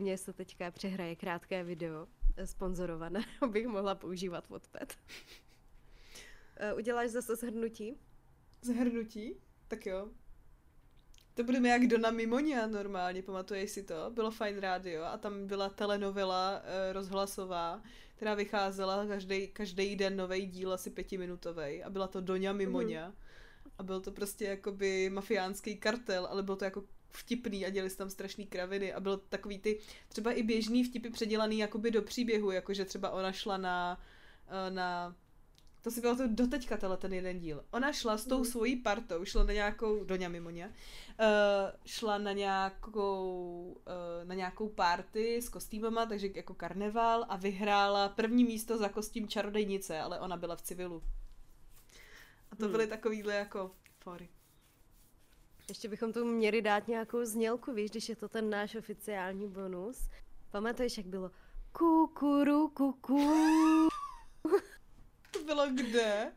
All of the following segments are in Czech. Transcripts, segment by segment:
Mně se teďka přehraje krátké video, eh, sponzorované, abych mohla používat Wattpad. Eh, Uděláš zase shrnutí? Zhrnutí? Tak jo. To budeme jak Dona Mimonia normálně, pamatuješ si to? Bylo fajn rádio a tam byla telenovela e, rozhlasová, která vycházela každý, každý den nový díl, asi pětiminutový a byla to Doňa Mimonia. Mm. A byl to prostě jakoby mafiánský kartel, ale bylo to jako vtipný a děli se tam strašný kraviny a bylo takový ty třeba i běžný vtipy předělaný jakoby do příběhu, jakože třeba ona šla na, eh, na to si bylo to doteďka tenhle ten jeden díl. Ona šla s tou mm. svojí partou, šla na nějakou, Doňa Mimoně, uh, šla na nějakou, uh, na nějakou party s kostýmama, takže jako karneval a vyhrála první místo za kostým čarodejnice, ale ona byla v civilu. A to hmm. byly takovýhle jako fory. Ještě bychom tu měli dát nějakou znělku, víš, když je to ten náš oficiální bonus. Pamatuješ, jak bylo kukuru kuku. to bylo kde?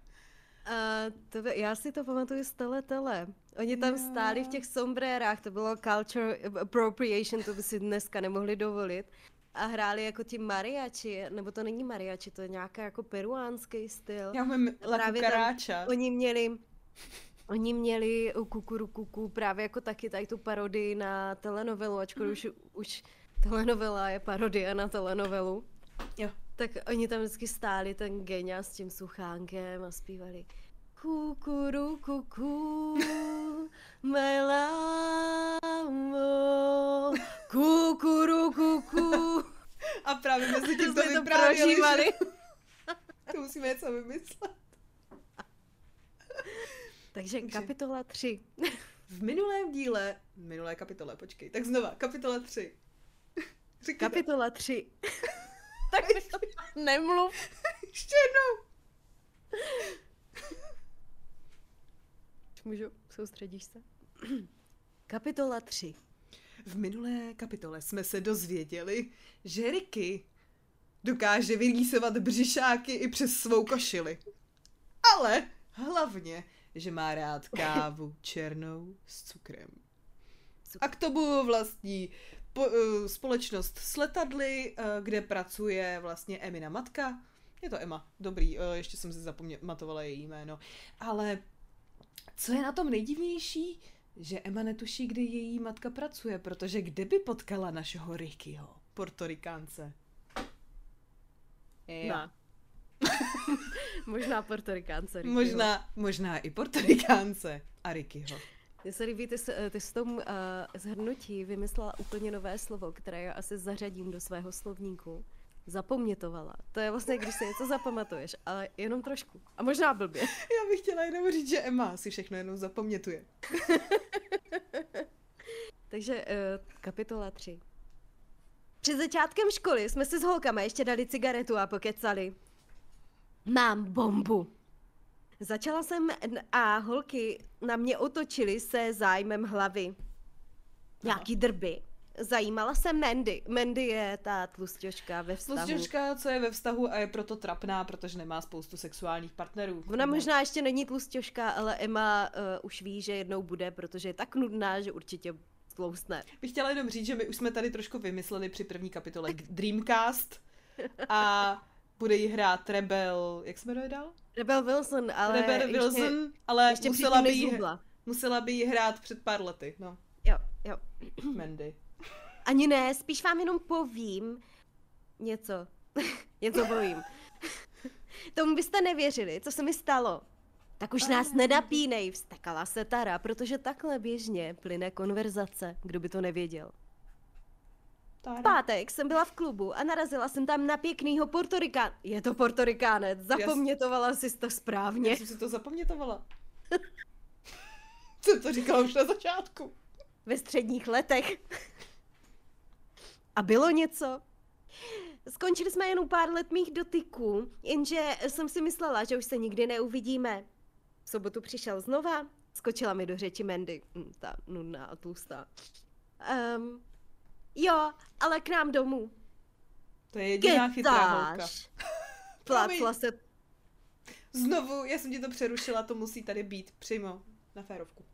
A to, já si to pamatuju z tele tele. Oni tam yeah. stáli v těch sombrérách, to bylo culture appropriation, to by si dneska nemohli dovolit. A hráli jako ti mariači, nebo to není mariači, to je nějaký jako peruánský styl. Já mám Právě karáča. Oni měli Oni měli u Kukuru Kuku právě jako taky tady tu parodii na telenovelu, ačkoliv mm. už, už telenovela je parodie na telenovelu. Jo. Tak oni tam vždycky stáli, ten genia s tím suchánkem a zpívali Kukuru kuku, melamo, kukuru kuku. A právě mezi tím to vyprávěli. To, to musíme něco vymyslet. Takže kapitola 3. V minulém díle, minulé kapitole, počkej, tak znova, kapitola 3. Říkaj kapitola 3. tak nemluv. Ještě jednou. Můžu, soustředíš se? kapitola 3. V minulé kapitole jsme se dozvěděli, že Ricky dokáže vyrýsovat břišáky i přes svou košili. Ale hlavně že má rád kávu černou s cukrem. A k tomu vlastní po, uh, společnost s letadly, uh, kde pracuje vlastně Emina matka. Je to Emma, dobrý, uh, ještě jsem si zapamatovala její jméno. Ale co je na tom nejdivnější, že Emma netuší, kde její matka pracuje, protože kde by potkala našeho Rickyho, portorikánce? No. možná portorikánce. Rickyho. Možná, možná i portorikánce a Rickyho. Mně se líbí, ty, ty s tom uh, zhrnutí vymyslela úplně nové slovo, které já asi zařadím do svého slovníku. Zapomnětovala. To je vlastně, když si něco zapamatuješ, ale jenom trošku. A možná blbě. Já bych chtěla jenom říct, že Emma si všechno jenom zapomnětuje. Takže uh, kapitola 3. Před začátkem školy jsme si s holkama ještě dali cigaretu a pokecali. Mám bombu. Začala jsem a holky na mě otočily se zájmem hlavy. Nějaký drby. Zajímala se Mandy. Mandy je ta tlustěžka ve vztahu. Tlustěžka, co je ve vztahu a je proto trapná, protože nemá spoustu sexuálních partnerů. Ona možná ještě není tlustěžka, ale Emma uh, už ví, že jednou bude, protože je tak nudná, že určitě tloustne. Bych chtěla jenom říct, že my už jsme tady trošku vymysleli při první kapitole Dreamcast a bude jí hrát Rebel, jak se jmenuje dál? Rebel Wilson, ale Rebel ještě, Wilson, ale ještě musela by, jí, musela by jí hrát před pár lety, no. Jo, jo. Mandy. Ani ne, spíš vám jenom povím něco. něco povím. Tomu byste nevěřili, co se mi stalo. Tak už nás nedapínej, vstekala se Tara, protože takhle běžně plyne konverzace, kdo by to nevěděl. V pátek jsem byla v klubu a narazila jsem tam na pěknýho portorikán. Je to portorikánec, zapomnětovala jsi to správně. Já jsem si to zapomnětovala. jsem to říkala už na začátku. Ve středních letech. A bylo něco? Skončili jsme jen u pár let mých dotyků, jenže jsem si myslela, že už se nikdy neuvidíme. V sobotu přišel znova, skočila mi do řeči Mandy, hm, ta nudná a tlustá. Um, Jo, ale k nám domů. To je jediná Kecáš. chytrá holka. Plácla se. Znovu, já jsem ti to přerušila, to musí tady být přímo na férovku.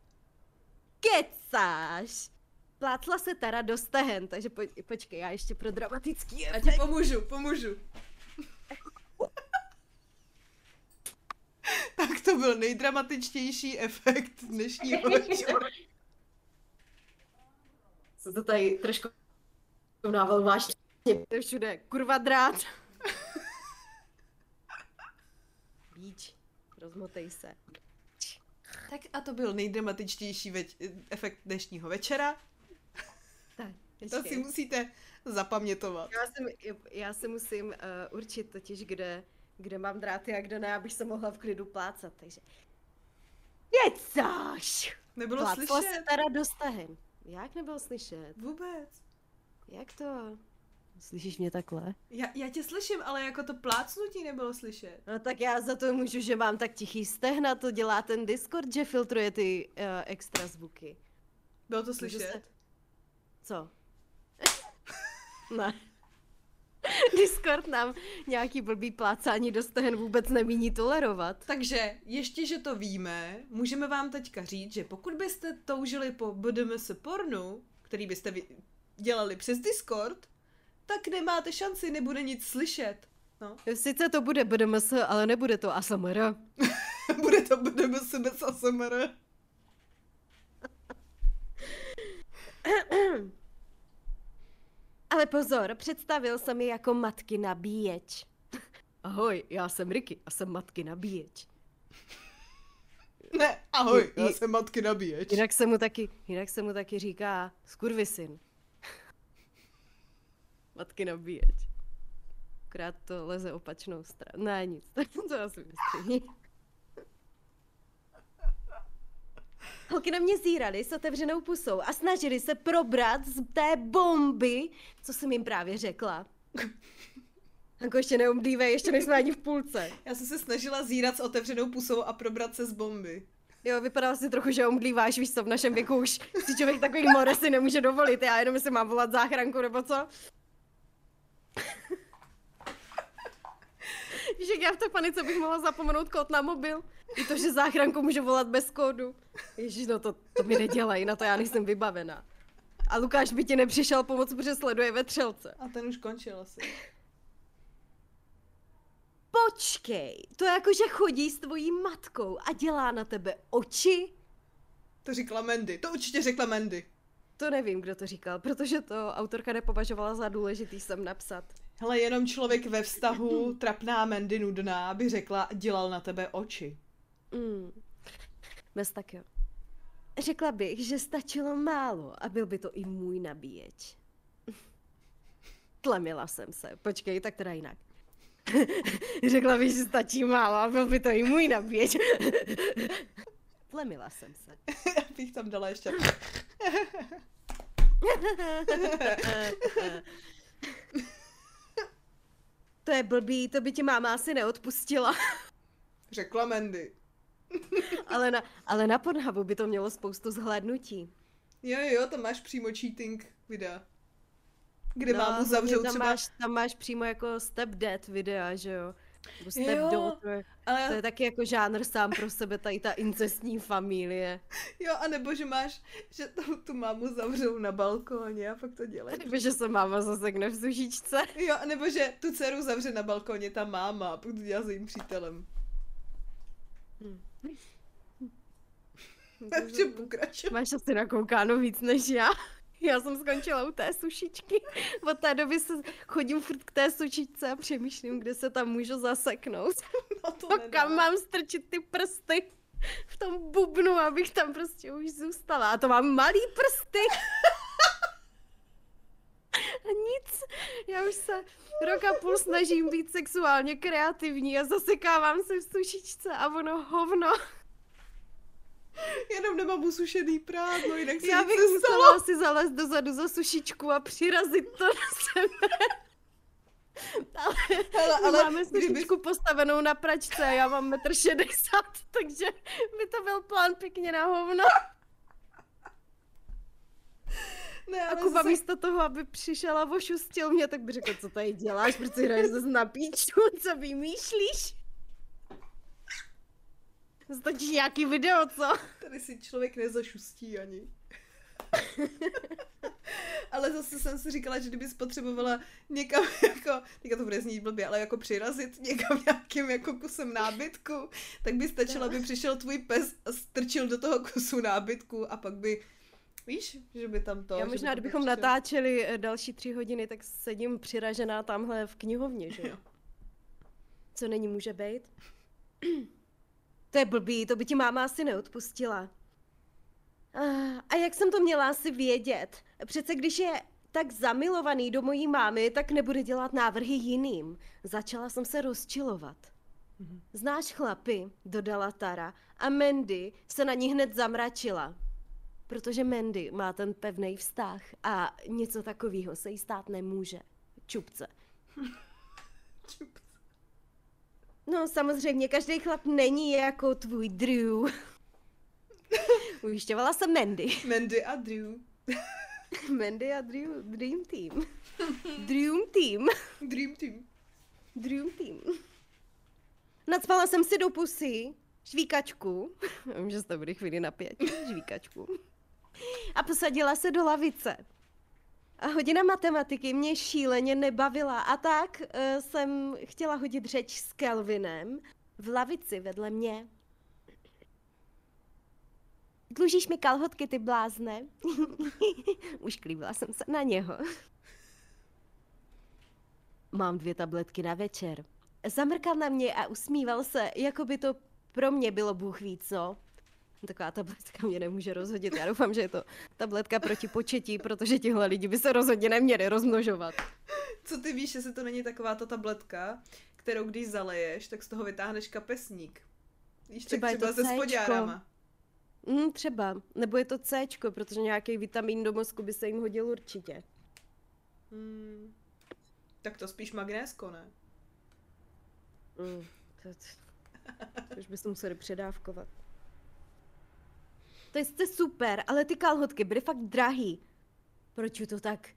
Kecáš. plácla se Tara do stehen, takže poj, počkej, já ještě pro dramatický A efekt. ti pomůžu, pomůžu. tak to byl nejdramatičtější efekt dnešního večera. Co to tady trošku nával vážně. To je všude, kurva drát. Bíč, rozmotej se. Tak a to byl nejdramatičtější več- efekt dnešního večera. Tak, To si musíte zapamětovat. Já si, já si musím uh, určit totiž, kde, kde mám dráty a kde ne, abych se mohla v klidu plácat, takže... Kecáš! Nebylo Plácla slyšet? se Tara do stehen. Jak nebylo slyšet? Vůbec. Jak to? Slyšíš mě takhle? Já, já tě slyším, ale jako to plácnutí nebylo slyšet. No tak já za to můžu, že mám tak tichý stehna, to dělá ten Discord, že filtruje ty uh, extra zvuky. Bylo to slyšet? se- Co? ne. Discord nám nějaký blbý plácání do stehen vůbec nemíní tolerovat. Takže ještě, že to víme, můžeme vám teďka říct, že pokud byste toužili po BDMS pornu, který byste dělali přes Discord, tak nemáte šanci, nebude nic slyšet. No. Sice to bude BDMS, ale nebude to ASMR. bude to BDMS bez ASMR. Ale pozor, představil se mi jako matky nabíječ. Ahoj, já jsem Ricky a jsem matky nabíječ. Ne, ahoj, já I- jsem matky nabíječ. Jinak se mu taky, jinak se mu taky říká skurvisyn. Matky nabíječ. Akorát to leze opačnou stranu. Ne, nic, tak to asi myslím. Holky na mě zírali s otevřenou pusou a snažili se probrat z té bomby, co jsem jim právě řekla. Jako ještě neumdívej, ještě nejsme ani v půlce. Já jsem se snažila zírat s otevřenou pusou a probrat se z bomby. Jo, vypadá si trochu, že omdlíváš, víš co, v našem věku už si člověk takový more si nemůže dovolit, já jenom si mám volat záchranku, nebo co? Víš, jak já v té panice bych mohla zapomenout kód na mobil? I to, že záchranku můžu volat bez kódu. Ježíš, no to, to mi nedělají, na to já nejsem vybavená. A Lukáš by ti nepřišel pomoct, protože sleduje ve třelce. A ten už končil asi. Počkej, to jako, že chodí s tvojí matkou a dělá na tebe oči? To říkala Mandy. To určitě řekla Mandy. To nevím, kdo to říkal, protože to autorka nepovažovala za důležitý sem napsat. Hele, jenom člověk ve vztahu, trapná Mandy nudná, by řekla, dělal na tebe oči. Mm. Bez tak jo. Řekla bych, že stačilo málo a byl by to i můj nabíječ. Tlemila jsem se. Počkej, tak teda jinak. Řekla bych, že stačí málo a byl by to i můj nabíječ. Tlemila jsem se. Já bych tam dala ještě. To je blbý, to by ti máma asi neodpustila. Řekla Mandy. ale, na, ale na Pornhubu by to mělo spoustu zhlédnutí. Jo, jo, tam máš přímo cheating videa. Kde No, mámu hlavně zavřou tam třeba... Máš, tam máš přímo jako step dead videa, že jo? Step Jo, daughter. Ale, To je taky jako žánr sám pro sebe, tady ta incestní familie. jo, a nebo že máš, že tu, tu mámu zavřou na balkóně a pak to dělají. Nebo že se máma zasekne v sušičce. Jo, a nebo že tu dceru zavře na balkóně ta máma a pak to dělá s jejím přítelem. Takže pokračuj. Máš asi nakoukáno víc než já. Já jsem skončila u té sušičky. Od té doby se chodím furt k té sušičce a přemýšlím, kde se tam můžu zaseknout. No to A nedá. kam mám strčit ty prsty v tom bubnu, abych tam prostě už zůstala. A to mám malý prsty. A nic. Já už se rok a půl snažím být sexuálně kreativní a zasekávám se v sušičce a ono hovno. Jenom nemám usušený prádlo, jinak se Já bych nestalo. musela asi zalézt dozadu za sušičku a přirazit to na sebe. Ale, Hele, my ale máme kdyby- sušičku postavenou na pračce a já mám metr šedesát, takže by to byl plán pěkně na hovno. Ne, A ale Kuba zase... místo toho, aby přišel a ošustil mě, tak by řekl, co tady děláš, proč si hraješ zase na píču, co vymýšlíš? Stačí nějaký video, co? Tady si člověk nezašustí ani. ale zase jsem si říkala, že kdyby spotřebovala někam jako, teďka to bude znít blbě, ale jako přirazit někam nějakým jako kusem nábytku, tak by stačilo, aby přišel tvůj pes a strčil do toho kusu nábytku a pak by Víš, že by tam to... Já možná, by kdybychom přišel... natáčeli eh, další tři hodiny, tak sedím přiražená tamhle v knihovně, že jo? Co není může být? To je blbý, to by ti máma asi neodpustila. A jak jsem to měla asi vědět? Přece když je tak zamilovaný do mojí mámy, tak nebude dělat návrhy jiným. Začala jsem se rozčilovat. Mhm. Znáš chlapy, dodala Tara, a Mandy se na ní hned zamračila. Protože Mandy má ten pevný vztah a něco takového se jí stát nemůže. Čupce. Čupce. No samozřejmě, každý chlap není jako tvůj Drew. Ujišťovala jsem Mandy. Mandy a Drew. Mandy a Drew, Dream Team. Dream Team. Dream Team. Dream Team. Nadspala jsem si do pusy švíkačku. Vím, že jste byli chvíli napět. Švíkačku. A posadila se do lavice. A hodina matematiky mě šíleně nebavila a tak uh, jsem chtěla hodit řeč s Kelvinem v lavici vedle mě. Dlužíš mi kalhotky, ty blázne? Už klíbila jsem se na něho. Mám dvě tabletky na večer. Zamrkal na mě a usmíval se, jako by to pro mě bylo bůh víc, no. Taková tabletka mě nemůže rozhodit. Já doufám, že je to tabletka proti početí, protože tihle lidi by se rozhodně neměli rozmnožovat. Co ty víš, jestli to není taková ta tabletka, kterou když zaleješ, tak z toho vytáhneš kapesník. Víš, třeba, tak třeba se spodárama. Mm, třeba. Nebo je to C, protože nějaký vitamin do mozku by se jim hodil určitě. Hmm. Tak to spíš magnésko, ne? Mm, to, to už byste museli předávkovat. To je super, ale ty kalhotky byly fakt drahý. Proč to tak...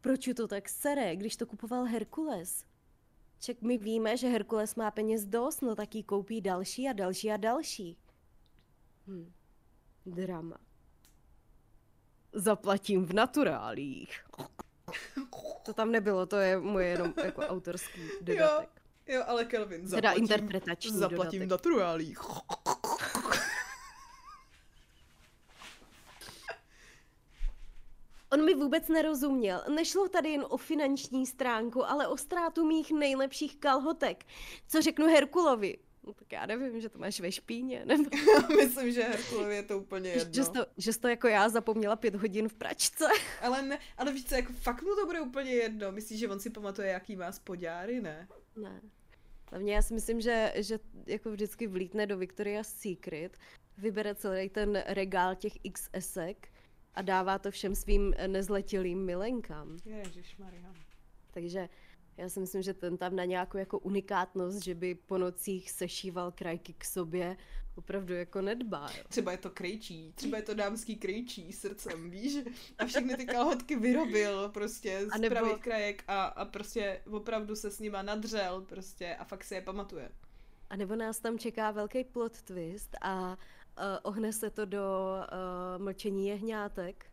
Proč to tak sere, když to kupoval Herkules? Ček my víme, že Herkules má peněz dost, no tak jí koupí další a další a další. Hm. Drama. Zaplatím v naturálích. To tam nebylo, to je moje jenom jako autorský dodatek. Jo, jo ale Kelvin, zaplatím, teda interpretační zaplatím v naturálích. On mi vůbec nerozuměl. Nešlo tady jen o finanční stránku, ale o ztrátu mých nejlepších kalhotek. Co řeknu Herkulovi? No tak já nevím, že to máš ve špíně, nebo... Myslím, že Herkulovi je to úplně jedno. Že jsi to, že jsi to jako já zapomněla pět hodin v pračce. ale ne, ale víš co, jako fakt mu to bude úplně jedno. Myslíš, že on si pamatuje, jaký má spodňáry, ne? Ne. Hlavně já si myslím, že, že jako vždycky vlítne do Victoria's Secret, vybere celý ten regál těch XSek a dává to všem svým nezletilým milenkám. Maria. Takže já si myslím, že ten tam na nějakou jako unikátnost, že by po nocích sešíval krajky k sobě, opravdu jako nedbá. Jo. Třeba je to krejčí, třeba je to dámský krejčí srdcem, víš? A všechny ty kalhotky vyrobil prostě z a nebo... pravých krajek a, a prostě opravdu se s nima nadřel prostě a fakt si je pamatuje. A nebo nás tam čeká velký plot twist a ohne se to do uh, mlčení jehňátek,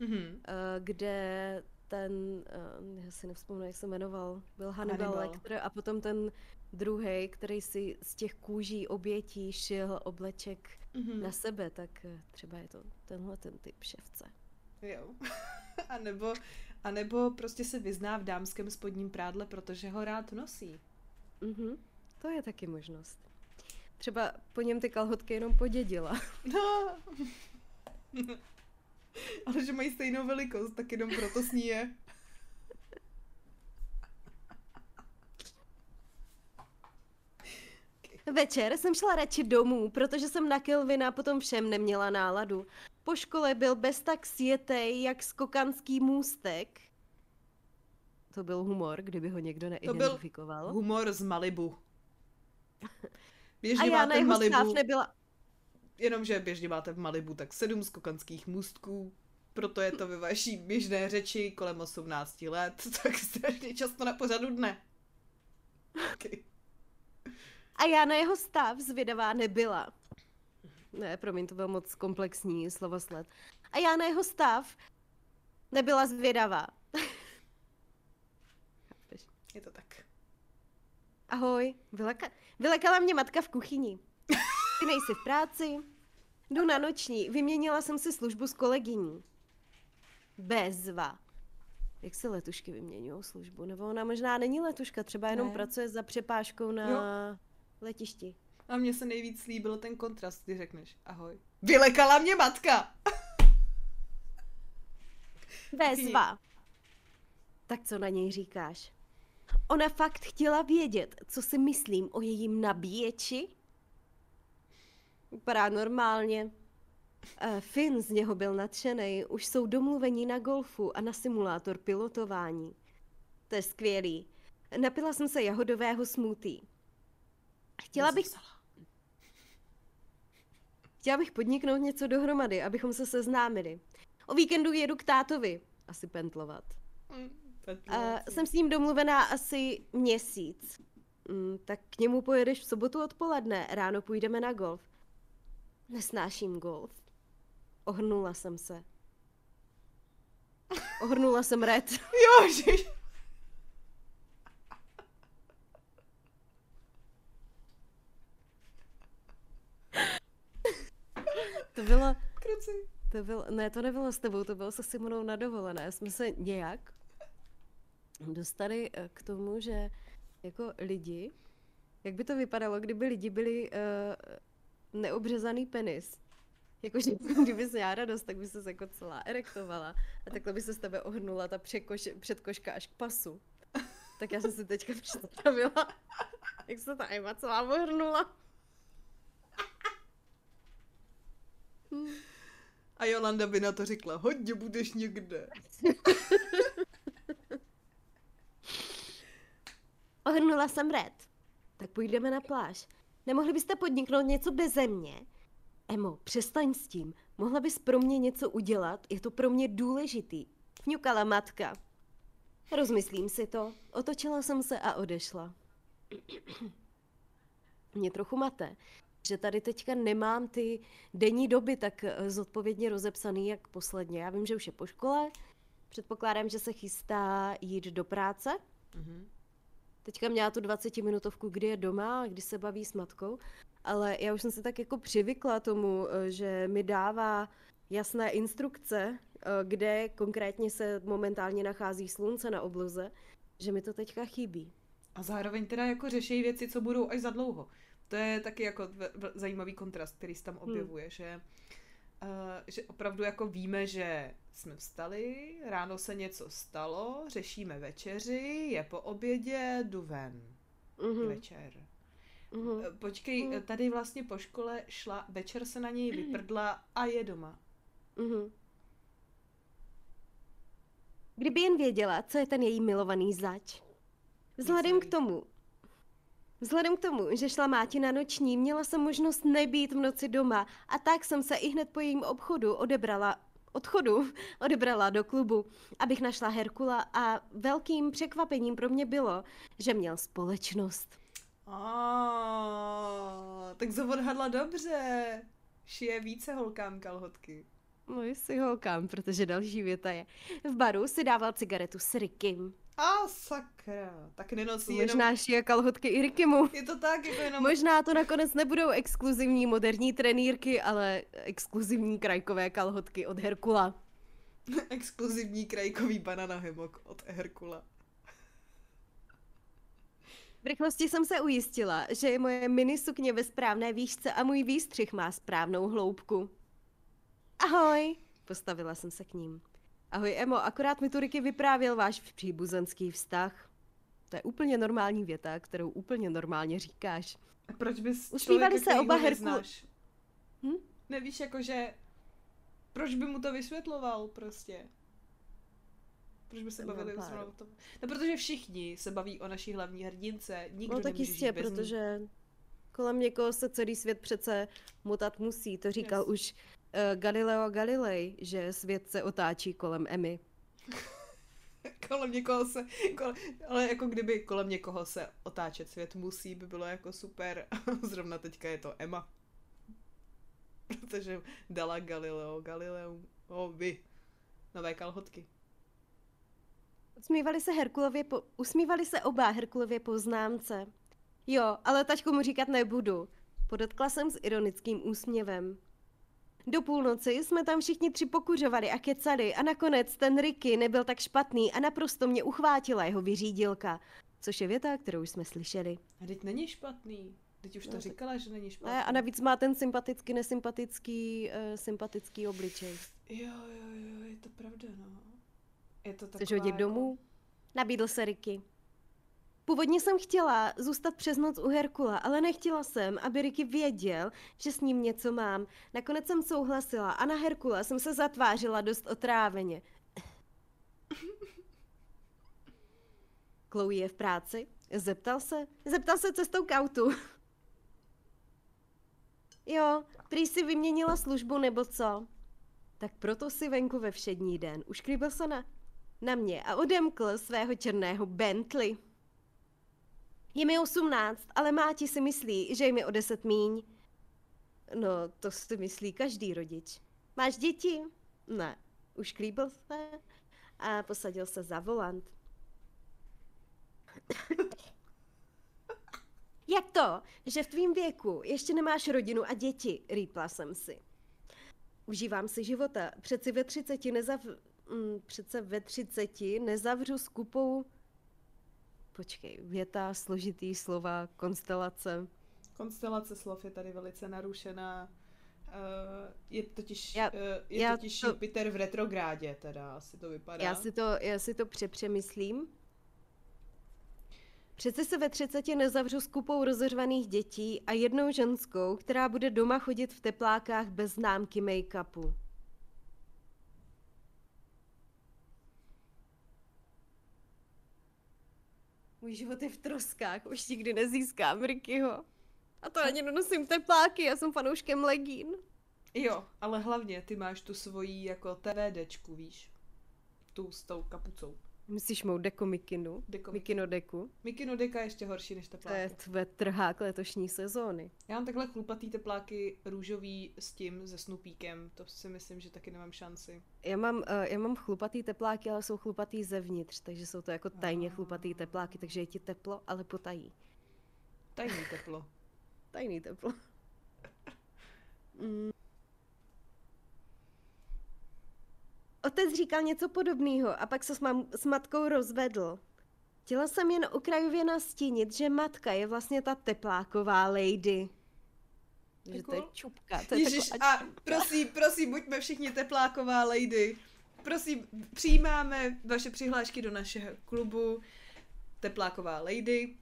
mm-hmm. uh, kde ten, uh, já si nevzpomínám, jak se jmenoval, byl Hannibal, Hannibal. Lecter a potom ten druhý, který si z těch kůží obětí šil obleček mm-hmm. na sebe, tak třeba je to tenhle ten typ ševce. Jo. a, nebo, a nebo prostě se vyzná v dámském spodním prádle, protože ho rád nosí. Mhm, to je taky možnost. Třeba po něm ty kalhotky jenom podědila. No. Ale že mají stejnou velikost, tak jenom proto s ní je. Večer jsem šla radši domů, protože jsem na Kelvina potom všem neměla náladu. Po škole byl bez tak sjetej, jak skokanský můstek. To byl humor, kdyby ho někdo neidentifikoval. To byl humor z Malibu. Běžně a já máte v Malibu, nebyla... Jenomže běžně máte v Malibu tak sedm skokanských můstků, proto je to ve vaší běžné řeči kolem 18 let, tak strašně často na pořadu dne. Okay. A já na jeho stav zvědavá nebyla. Ne, promiň, to byl moc komplexní slovosled. a já na jeho stav nebyla zvědavá. Je to tak. Ahoj, vyleka- vylekala mě matka v kuchyni. Ty nejsi v práci? Jdu na noční, vyměnila jsem si službu s kolegyní. Bezva. Jak se letušky vyměňují službu? Nebo ona možná není letuška, třeba jenom Ne. pracuje za přepážkou na Jo. letišti. A mně se nejvíc líbil ten kontrast, kdy řekneš ahoj. Vylekala mě matka! Bezva. Tak co na něj říkáš? Ona fakt chtěla vědět, co si myslím o jejím nabíječi? Vypadá normálně. Uh, Finn z něho byl nadšený, už jsou domluvení na golfu a na simulátor pilotování. To je skvělý. Napila jsem se jahodového smoothie. Chtěla bych, chtěla bych podniknout něco dohromady, abychom se seznámili. O víkendu jedu k tátovi, asi pentlovat. A jsem s ním domluvená asi měsíc. Mm, tak k němu pojedeš v sobotu odpoledne, ráno půjdeme na golf. Nesnáším golf. Ohrnula jsem se. Ohrnula jsem red. Jo, že... To bylo, Kruci. to bylo, ne, to nebylo s tebou, to bylo se Simonou na dovolené. Jsme se nějak dostali eh, k tomu, že jako lidi, jak by to vypadalo, kdyby lidi byli uh, neobřezaný penis. Jakože kdyby se měla radost, tak by se jako celá erektovala a takhle by se z tebe ohrnula ta překoš, předkoška až k pasu. Tak já jsem si teďka představila, jak se ta Ema celá ohrnula. A Jolanda by na to řekla, hodně budeš někde. Ohrnula jsem red. Tak půjdeme na pláž. Nemohli byste podniknout něco beze mě? Emo, přestaň s tím. Mohla bys pro mě něco udělat? Je to pro mě důležitý. Fňukala matka. Rozmyslím si to. Otočila jsem se a odešla. Mě trochu mate, že tady teďka nemám ty denní doby tak eh, zodpovědně rozepsaný, jak posledně. Já vím, že už je po škole, předpokládám, že se chystá jít do práce. Mhm. Teďka měla tu 20 minutovku, kdy je doma kdy se baví s matkou, ale já už jsem se tak jako přivykla tomu, eh, že mi dává jasné instrukce, eh, kde konkrétně se momentálně nachází slunce na obloze, že mi to teďka chybí. A zároveň teda jako řeší věci, co budou až za dlouho. To je taky jako zajímavý kontrast, který se tam objevuje, hmm. že, uh, že opravdu jako víme, že jsme vstali, ráno se něco stalo, řešíme večeři, je po obědě, jdu ven. Mhm, Večer. mhm. Eh, Počkej, Mhm. eh, tady vlastně po škole šla, večer se na něj vyprdla a je doma. Mhm. Kdyby jen věděla, co je ten její milovaný zač. Vzhledem k tomu, vzhledem k tomu, že šla máti na noční, měla jsem možnost nebýt v noci doma a tak jsem se i hned po jejím obchodu odebrala odchodu odebrala do klubu, abych našla Herkula a velkým překvapením pro mě bylo, že měl společnost. A, tak to odhadla dobře. Šije více holkám kalhotky. No jestli holkám, protože další věta je. V baru si dával cigaretu s Rikym. A sakra, tak nenosí jenom... Možná šije kalhotky i Rikymu. Je to tak, jako jenom... Možná to nakonec nebudou exkluzivní moderní trenýrky, ale exkluzivní krajkové kalhotky od Herkula. Exkluzivní krajkový banana hemok od Herkula. V rychlosti jsem se ujistila, že je moje mini sukně ve správné výšce a můj výstřih má správnou hloubku. Ahoj, postavila jsem se k ním. Ahoj Emo, akorát mi tu Riky vyprávěl váš příbuzenský vztah. To je úplně normální věta, kterou úplně normálně říkáš. A proč bys Uspívali se oba Herku- neznáš? Hm? Nevíš, jakože... Proč by mu to vysvětloval prostě? Proč by se No, bavili zrovna o tom? No, protože všichni se baví o naší hlavní hrdince. Nikdo No tak jistě, ní. protože kolem někoho se celý svět přece motat musí. To říkal Yes. už uh, Galileo Galilei, že svět se otáčí kolem Emmy. kolem někoho se, kole, ale jako kdyby kolem někoho se otáčet svět musí, by bylo jako super. Zrovna teďka je to Emma. Protože dala Galileo Galileu O, vy. Nové kalhotky. Usmívali se Herkulově po... Usmívali se oba Herkulově poznámce. Jo, ale tačku mu říkat nebudu. Podotkla jsem s ironickým úsměvem. Do půlnoci jsme tam všichni tři pokuřovali a kecali a nakonec ten Ricky nebyl tak špatný a naprosto mě uchvátila jeho vyřídilka. Což je věta, kterou jsme slyšeli. A teď není špatný. Teď už to No, tak- říkala, že není špatný. Ne, a navíc má ten sympatický, nesympatický, uh, sympatický obličej. Jo, jo, jo, je to pravda, no. Je to taková Chceš hodit jako- domů? Nabídl se Ricky. Původně jsem chtěla zůstat přes noc u Herkula, ale nechtěla jsem, aby Ricky věděl, že s ním něco mám. Nakonec jsem souhlasila a na Herkula jsem se zatvářila dost otráveně. Chloe je v práci? Zeptal se? Zeptal se cestou k autu. jo, prý si vyměnila službu nebo co? Tak proto si venku ve všední den ušklíbil se na, na mě a odemkl svého černého Bentley. Je mi 18, ale máti si myslí, že je mi o 10 míň. No, to si myslí každý rodič. Máš děti? Ne. Ušklíbil se a posadil se za volant. Jak to, že v tvým věku ještě nemáš rodinu a děti, rýpla jsem si. Užívám si života. Přeci ve třiceti nezav... Mm, přece ve třiceti nezavřu s kupou... Počkej, věta, složitý slova, konstelace. Konstelace slov je tady velice narušená. Uh, je totiž, Já- uh, je já totiž to- Jupiter v retrográdě, teda asi to vypadá. Já si to, já si to přepřemyslím. Přece se ve třiceti nezavřu s kupou rozeřvaných dětí a jednou ženskou, která bude doma chodit v teplákách bez známky make-upu. Můj život je v troskách, už nikdy nezískám Rickyho. A to ani nenosím tepláky, já jsem fanouškem legín. Jo, ale hlavně ty máš tu svoji jako TVDčku, víš? Tu s tou kapucou. Myslíš mou deko mikinu? Deko Mikino deku? Mikino deka je ještě horší než To tepláky. je tvé trhák letošní sezóny. Já mám takhle chlupatý tepláky růžový s tím, se snupíkem. To si myslím, že taky nemám šanci. Já mám, uh, já mám chlupatý tepláky, ale jsou chlupatý zevnitř, takže jsou to jako tajně chlupatý tepláky, takže je ti teplo, ale potají. Tajný teplo. Tajný teplo. Mm. Otec říkal něco podobného a pak se s, mam, s matkou rozvedl. Chtěla jsem jen okrajově nastínit, že matka je vlastně ta tepláková lady. Že to je čupka. To je taková a prosím, prosím, buďme všichni tepláková lady. Prosím, přijímáme vaše přihlášky do našeho klubu Tepláková lady.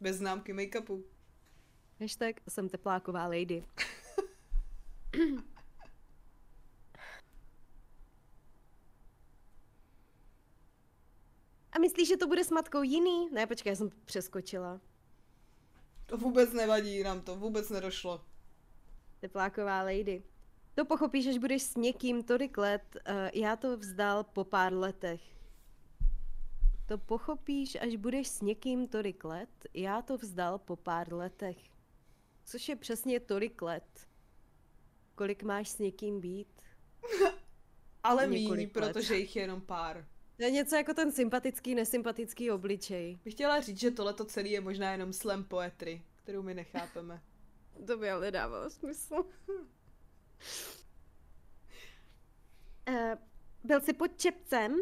Bez známky make-upu. Hashtag jsem tepláková lady. A myslíš, že to bude s matkou jiný? Ne, počkej, já jsem přeskočila. To vůbec nevadí, nám to vůbec nedošlo. Tepláková lady. To pochopíš, až budeš s někým tolik let. Uh, já to vzdal po pár letech. To pochopíš, až budeš s někým tolik let. Já to vzdal po pár letech. Což je přesně tolik let. Kolik máš s někým být? Ale míň, protože jich je jenom pár. To je něco jako ten sympatický, nesympatický obličej. Bych chtěla říct, že tohleto celý je možná jenom slam poetry, kterou my nechápeme. To by ale nedávalo smysl. uh, byl jsi pod čepcem?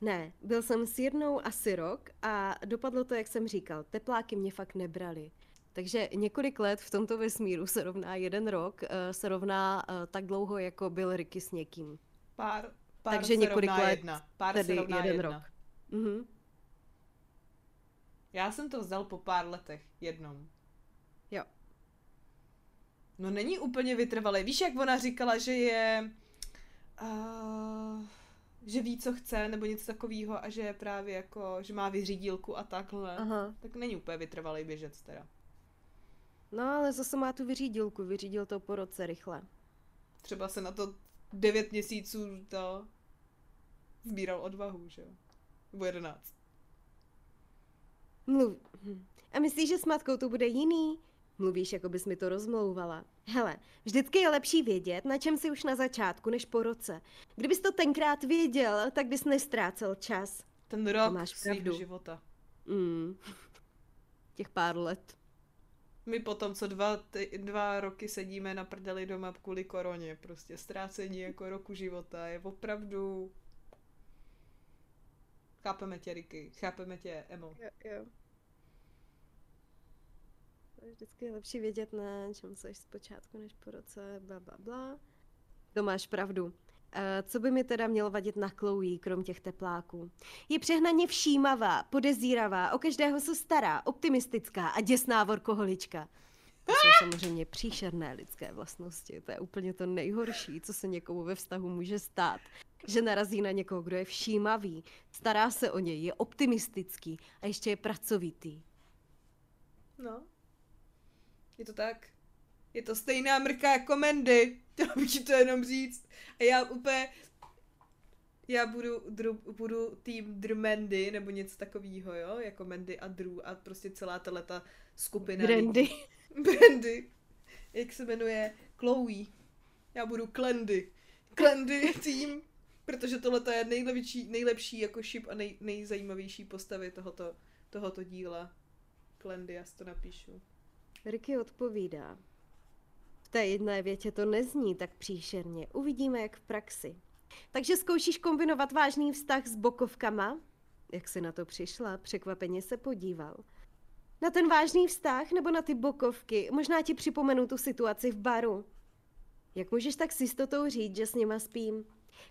Ne, byl jsem s jednou asi rok a dopadlo to, jak jsem říkal. Tepláky mě fakt nebrali. Takže několik let v tomto vesmíru se rovná jeden rok, uh, se rovná uh, tak dlouho, jako byl Ricky s někým. Pár, pár Takže se několik rovná let, jedna. Pár tedy se rovná jeden jedna. rok. Mhm. Já jsem to vzdal po pár letech, jednou. Jo. No není úplně vytrvalý. Víš, jak ona říkala, že je... Uh, že ví, co chce, nebo něco takového a že je právě jako, že má vyřídílku a takhle. Aha. Tak není úplně vytrvalý běžec teda. No ale zase má tu vyřídilku, vyřídil to po roce rychle. Třeba se na to devět měsíců to sbíral odvahu, že jo? Nebo jedenáct. Mluv. hm. A myslíš, že s matkou to bude jiný? Mluvíš, jako bys mi to rozmlouvala. Hele, vždycky je lepší vědět, na čem si už na začátku, než po roce. Kdybys to tenkrát věděl, tak bys nestrácel čas. Ten rok máš pravdu. života. Mm. Těch pár let. My potom, co dva, ty, dva roky sedíme na prdeli doma kvůli koroně, prostě ztrácení jako roku života je opravdu... Chápeme tě, Riky, chápeme tě, Emo. Jo, jo. Vždycky je lepší vědět, na čem jsi zpočátku, než po roce, bla, bla, bla. To máš pravdu. Eh, Co by mi teda mělo vadit na Chloe, krom těch tepláků? Je přehnaně všímavá, podezíravá, o každého se stará, optimistická a děsná vorkoholička. To jsou samozřejmě příšerné lidské vlastnosti. To je úplně to nejhorší, co se někomu ve vztahu může stát. Že narazí na někoho, kdo je všímavý, stará se o něj, je optimistický a ještě je pracovitý. No. Je to tak. Je to stejná mrka jako Mandy. Chtěla bych ti to jenom říct. A já úplně... Já budu, dru, budu tým Drmandy, nebo něco takového, jo? Jako Mandy a Drew a prostě celá tato skupina. Brandy. Brandy. Jak se jmenuje? Chloe. Já budu Klendy. Klendy tým. Protože tohle je nejlepší, nejlepší jako šip a nej, nejzajímavější postavy tohoto, tohoto díla. Klendy, já si to napíšu. Ricky odpovídá. V té jedné větě to nezní tak příšerně. Uvidíme, jak v praxi. Takže zkoušíš kombinovat vážný vztah s bokovkama? Jak jsi na to přišla? Překvapeně se podíval. Na ten vážný vztah nebo na ty bokovky? Možná ti připomenu tu situaci v baru. Jak můžeš tak s jistotou říct, že s nima spím?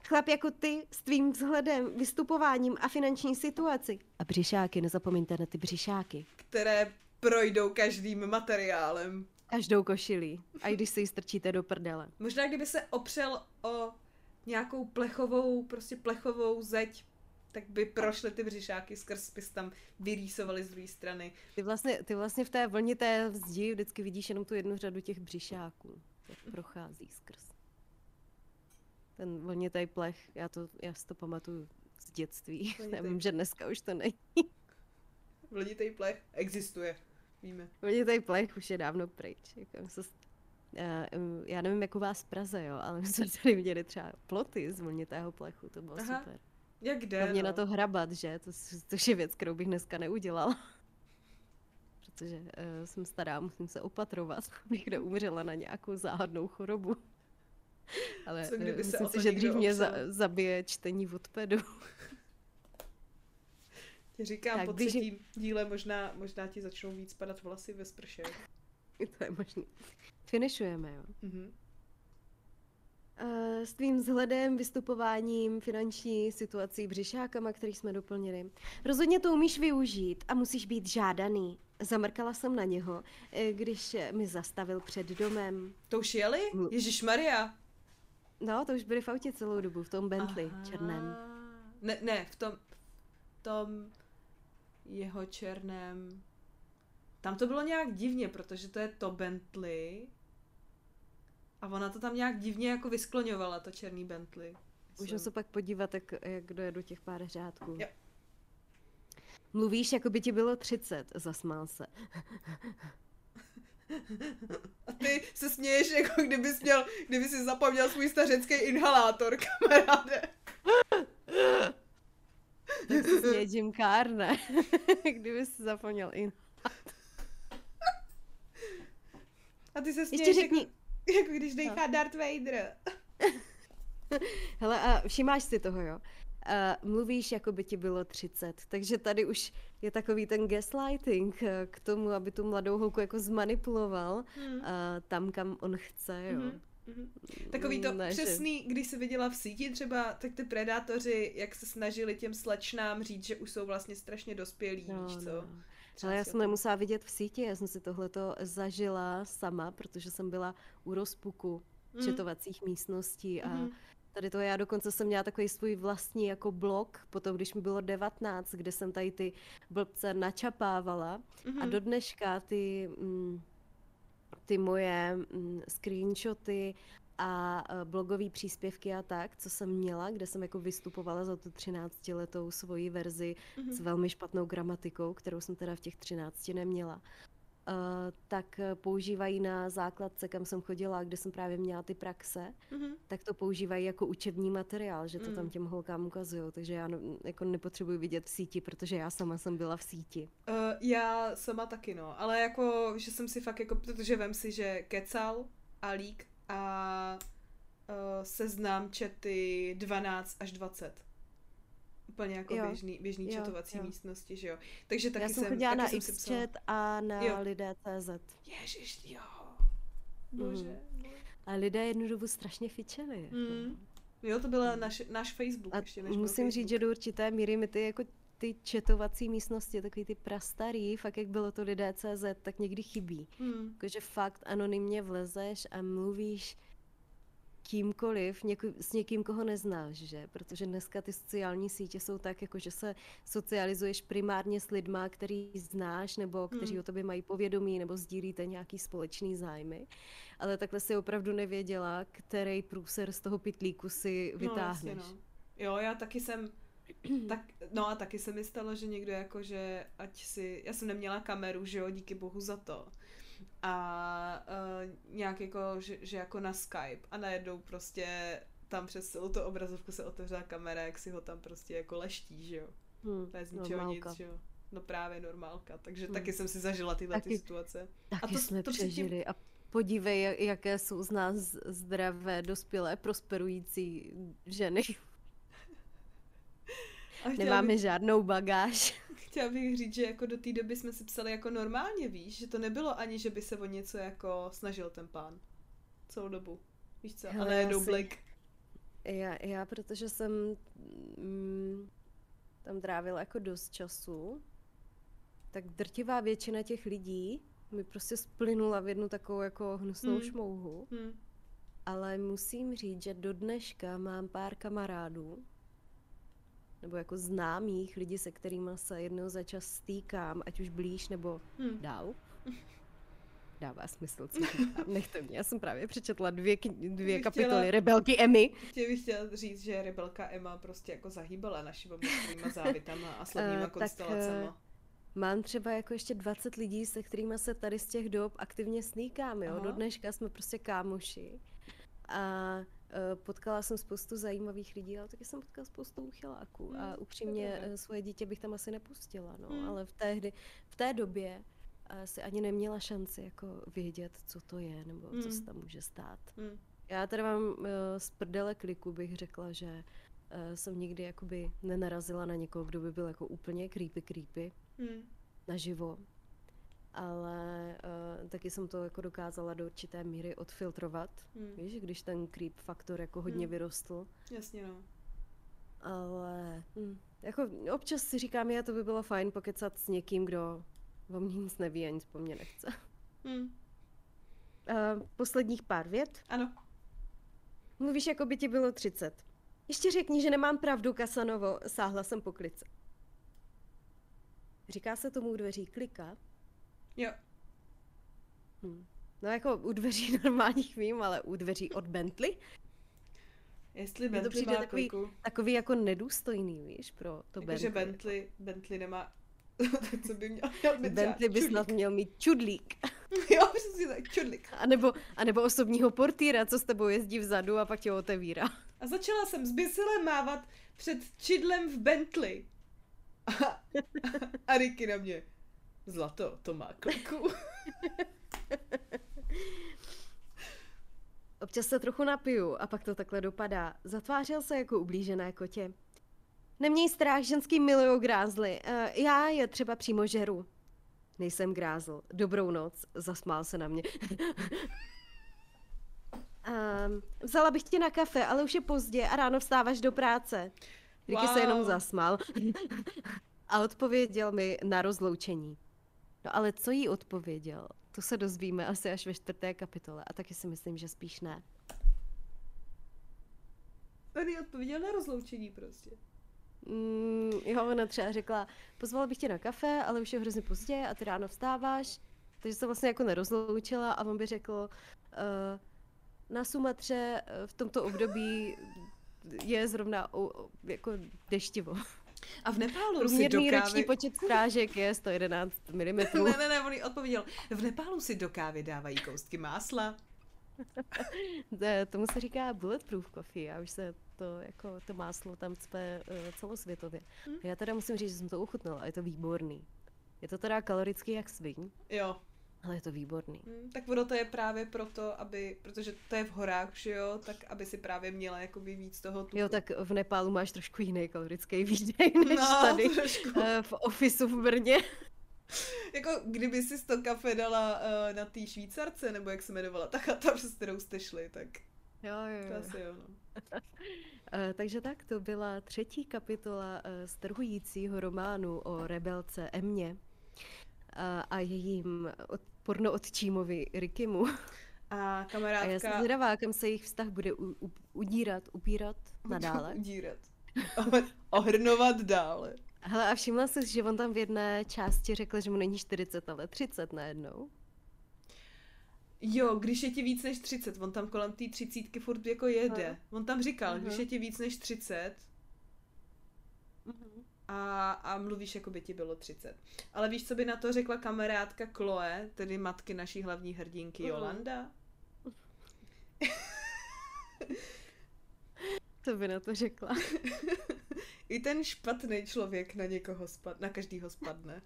Chlap jako ty, s tvým vzhledem, vystupováním a finanční situaci. A břišáky, nezapomeňte na ty břišáky. které projdou každým materiálem. Každou košilí. A i když si ji strčíte do prdele. Možná kdyby se opřel o nějakou plechovou, prostě plechovou zeď, tak by prošly ty břišáky skrz, bys tam vyrýsovali z druhé strany. Ty vlastně, ty vlastně v té vlně té zdi vždycky vidíš jenom tu jednu řadu těch břišáků. Jak prochází skrz. Ten vlnitý plech, já, to, já si to pamatuju z dětství. Vlnitej. Já vím, že dneska už to není. Vlnitý plech existuje, víme. Vlnitý plech už je dávno pryč. Jako se, s- já, nevím, jak u vás v Praze, jo, ale my jsme tady viděli třeba ploty z vlnitého plechu, to bylo Aha, super. Jak jde, Hlavně no. na to hrabat, že? To, což je věc, kterou bych dneska neudělala. Protože uh, jsem stará, musím se opatrovat, abych neumřela na nějakou záhadnou chorobu. Ale Co eh, kdyby se myslím to si, že dřív mě za, zabije čtení Wattpadu. Ti říkám, Tak, po když- třetím díle možná, možná ti začnou víc padat vlasy ve sprše. to je možný. Finišujeme, jo. Mhm. Uh, s tvým vzhledem, vystupováním, finanční situací, břišákama, který jsme doplnili. Rozhodně to umíš využít a musíš být žádaný. Zamrkala jsem na něho, eh, když mi zastavil před domem. To už jeli? Ježíš Maria. No, to už byli v autě celou dobu, v tom Bentley černém. Ne, ne, v tom, v tom jeho černém. Tam to bylo nějak divně, protože to je to Bentley. A ona to tam nějak divně jako vyskloňovala, to černý Bentley. Můžeme se pak podívat, jak, jak kdo je do těch pár řádků. Jo. Mluvíš, jako by ti bylo 30, zasmál se. A ty se směješ, jako kdybys měl, kdyby si zapomněl svůj stařecký inhalátor, kamaráde. Směje Jim Carr, ne? Kdyby si zapomněl in. A ty se směješ, řekni, jako, jako když dejchá Darth Vader. hele, a všimáš si toho, jo? Uh, mluvíš, jako by ti bylo 30, takže tady už je takový ten gaslighting eh, k tomu, aby tu mladou holku jako zmanipuloval Hmm. uh, tam, kam on chce, jo. Mhm. Takový to Ne, že- přesný, když se viděla v síti třeba, tak ty predátoři, jak se snažili těm slečnám říct, že už jsou vlastně strašně dospělí, No, víš co? no. Třeba Ale já jsem nemusela vidět v síti, já jsem si tohleto zažila sama, protože jsem byla u rozpuku Mhm. četovacích místností a Mhm. tady to já dokonce jsem měla takový svůj vlastní jako blog, potom když mi bylo 19, kde jsem tady ty blbce načapávala a Mhm. do dneška ty, mm, ty moje mm, screenshoty a blogové příspěvky a tak, co jsem měla, kde jsem jako vystupovala za tu 13-letou svoji verzi Mhm. s velmi špatnou gramatikou, kterou jsem teda v těch 13 neměla. Tak používají na základce, kam jsem chodila, kde jsem právě měla ty praxe, Mhm. tak to používají jako učební materiál, že to tam Mm. těm holkám ukazují, takže já jako nepotřebuji vidět v síti, protože já sama jsem byla v síti. Uh, já sama taky, no. Ale jako, že jsem si fakt jako, protože vem si, že Kecal a Lík a uh, seznám čety 12 až 20. Úplně jako Jo, běžný, běžný jo, četovací jo. místnosti, že jo. Takže taky já jsem jsem, chodila taky na jsem si psala. Xchat a na Jo. lidé.cz. Ježiš, jo. Bože. Mhm. A lidé jednu dobu strašně fičeli. Jako. Mm. Jo, to byla naš, náš Facebook A ještě, než byl musím říct, Facebook. že do určité míry mi ty jako ty četovací místnosti, takový ty prastarý, fakt jak bylo to lidé.cz, tak někdy chybí. Hmm. Jakože fakt anonymně vlezeš a mluvíš kýmkoliv, něko, s někým, koho neznáš, že? Protože dneska ty sociální sítě jsou tak, jako že se socializuješ primárně s lidma, který znáš, nebo kteří Hmm. o tobě mají povědomí, nebo sdílíte nějaký společný zájmy. Ale takhle si opravdu nevěděla, který průser z toho pitlíku si vytáhneš. No, jasně, no. Jo, já taky jsem, tak, no a taky se mi stalo, že někdo jako, že ať si, já jsem neměla kameru, že jo, díky bohu za to. A uh, nějak jako, že, že jako na Skype a najednou prostě tam přes celou tu obrazovku se otevřela kamera, jak si ho tam prostě jako leští, že jo. Hmm, Bez ničeho normálka. nic, že jo. No právě normálka, takže Hmm. taky jsem si zažila tyhle ty Taky- situace. Taky to- jsme to předtím- přežili a podívej, jak- jaké jsou z nás zdravé, dospělé, prosperující ženy. A Nemáme bych, žádnou bagáž. Chtěla bych říct, že jako do té doby jsme si psali jako normálně, víš, že to nebylo ani, že by se o něco jako snažil ten pán. Celou dobu. Víš co? Hele, Ale najednou já si-. Já, já protože jsem mm, tam trávila jako dost času, tak drtivá většina těch lidí mi prostě splynula v jednu takovou jako hnusnou Hmm. šmouhu. Hm. Ale musím říct, že do dneška mám pár kamarádů, nebo jako známých lidí, se kterými se jednou za čas stýkám, ať už blíž nebo Hm. dál. Dává smysl, co říkám. Nechte mě, já jsem právě přečetla dvě, dvě bych kapitoly chtěla- Rebelky Emmy. Chtěla bych chtěla říct, že rebelka Emma prostě jako zahýbala našimi mostrýma závitama a slavnýma Eh, tak, konstelacema. Mám třeba jako ještě 20 lidí, se kterými se tady z těch dob aktivně snýkám, jo. Aha. Do dneška jsme prostě kámoši. A eh, potkala jsem spoustu zajímavých lidí, ale taky jsem potkala spoustu uchyláků. Hmm, a je upřímně eh, svoje dítě bych tam asi nepustila, no. Hmm. Ale v té, hdy, v té době eh, si ani neměla šanci jako vědět, co to je, nebo co se Hmm. tam může stát. Já teda mám uh, z prdele kliku, bych řekla, že uh, jsem nikdy jakoby nenarazila na někoho, kdo by byl jako úplně creepy creepy Hm. naživo. Ale uh, taky jsem to jako dokázala do určité míry odfiltrovat. Hm. Víš, když ten creep faktor jako hodně Hmm. vyrostl. Jasně no. Ale hm, jako občas si říkám, já to by bylo fajn pokecat s někým, kdo o mě nic neví a nic po mně nechce. Hm. Uh, posledních pár vět. Ano. Mluvíš, jako by ti bylo 30. Ještě řekni, že nemám pravdu, Kasanovo, sáhla jsem po klice. Říká se tomu dveří klika? Jo. Hm. No jako u dveří normálních vím, ale u dveří od Bentley? Jestli Mně to Bentley přijde má takový- kliku. Takový jako nedůstojný, víš, pro to Jakože Bentley. Bentley, Bentley nemá... co by měl, měl být Bentley by snad měl mít čudlík. čudlík. Jo, přesně tak, čudlik. A nebo, a nebo osobního portýra, co s tebou jezdí vzadu a pak tě otevírá. A začala jsem zbysile mávat před čidlem v Bentley. A, a Ricky na mě. Zlato, to má kliku. Občas se trochu napiju a pak to takhle dopadá. Zatvářel se jako ublížené kotě. Neměj strach, ženský milují grázly. Uh, já je třeba přímo žeru. Nejsem grázl. Dobrou noc. Zasmál se na mě. um, vzala bych tě na kafe, ale už je pozdě a ráno vstáváš do práce. Ricky se jenom Wow. zasmál. a odpověděl mi na rozloučení. No ale co jí odpověděl? To se dozvíme asi až ve čtvrté kapitole a taky si myslím, že spíš ne. Tady odpověděl na rozloučení prostě. Mm, jo, ona třeba řekla, pozvala bych tě na kafe, ale už je hrozně pozdě a ty ráno vstáváš, takže se vlastně jako nerozloučila a on by řekl, uh, na Sumatře eh, v tomto období je zrovna o, o, jako deštivo. A v Nepálu si Průměrný do roční kávy... počet strážek je 111 mm. ne, ne, ne, on odpověděl. V Nepálu si do kávy dávají koustky másla. Tomu se říká bulletproof coffee a už se to, jako, to máslo tam cpe uh, celosvětově. Hmm. Já teda musím říct, že jsem to uchutnala a je to výborný. Je to teda kalorický jak svin. Jo. Ale je to výborný. Hmm, tak ono to je právě proto, aby, protože to je v horách, že jo, tak aby si právě měla jakoby víc toho tuku. Jo, tak v Nepálu máš trošku jiný kalorický výdej než No, tady trošku. uh, v ofisu v Brně. Jako kdyby si to kafe dala uh, na té Švýcarce, nebo jak se jmenovala, ta chata, přes kterou jste šli, tak Jo, jo, to jo. asi jo, no. Uh, takže tak, to byla třetí kapitola strhujícího románu o rebelce Emě a jejím od, porno otčímovi Rikimu. A A já jsem kamarádka... zvědavá, kam se jich vztah bude u, u, udírat, upírat nadále. Udírat. Ohr- Ohrnovat dále. Hele, a všimla jsi, že on tam v jedné části řekl, že mu není 40, ale 30 najednou. Jo, když je ti víc než 30, on tam kolem té třicítky furt jako jede. Aha. On tam říkal, Aha. když je ti víc než 30 a, a mluvíš, jako by ti bylo 30. Ale víš, co by na to řekla kamarádka Chloe, tedy matky naší hlavní hrdinky Mhm. Jolanda? To by na to řekla. I ten špatný člověk na někoho spad, na každýho spadne.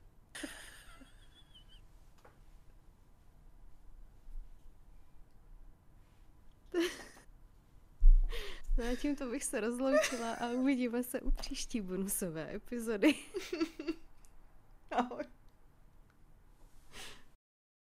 No a tímto bych se rozloučila a uvidíme se u příští bonusové epizody. Ahoj.